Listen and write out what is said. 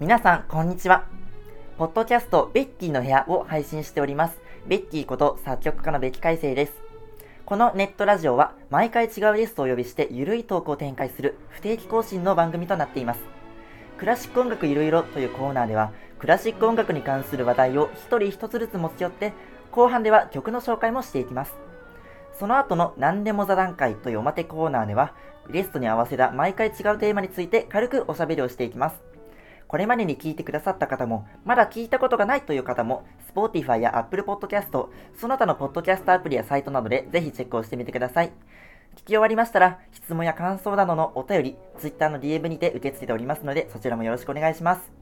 皆さん、こんにちは。ポッドキャスト、ベッキーの部屋を配信しております。ベッキーこと作曲家のベキ海星です。このネットラジオは、毎回違うゲストをお呼びして、ゆるいトークを展開する不定期更新の番組となっています。クラシック音楽いろいろというコーナーでは、クラシック音楽に関する話題を一人一つずつ持ち寄って、後半では曲の紹介もしていきます。その後の何でも座談会というおまけコーナーでは、ゲストに合わせた毎回違うテーマについて軽くおしゃべりをしていきます。これまでに聞いてくださった方も、まだ聞いたことがないという方も、Spotify や Apple Podcast、その他のポッドキャストアプリやサイトなどでぜひチェックをしてみてください。聞き終わりましたら、質問や感想などのお便り、Twitter の DM にて受け付けておりますので、そちらもよろしくお願いします。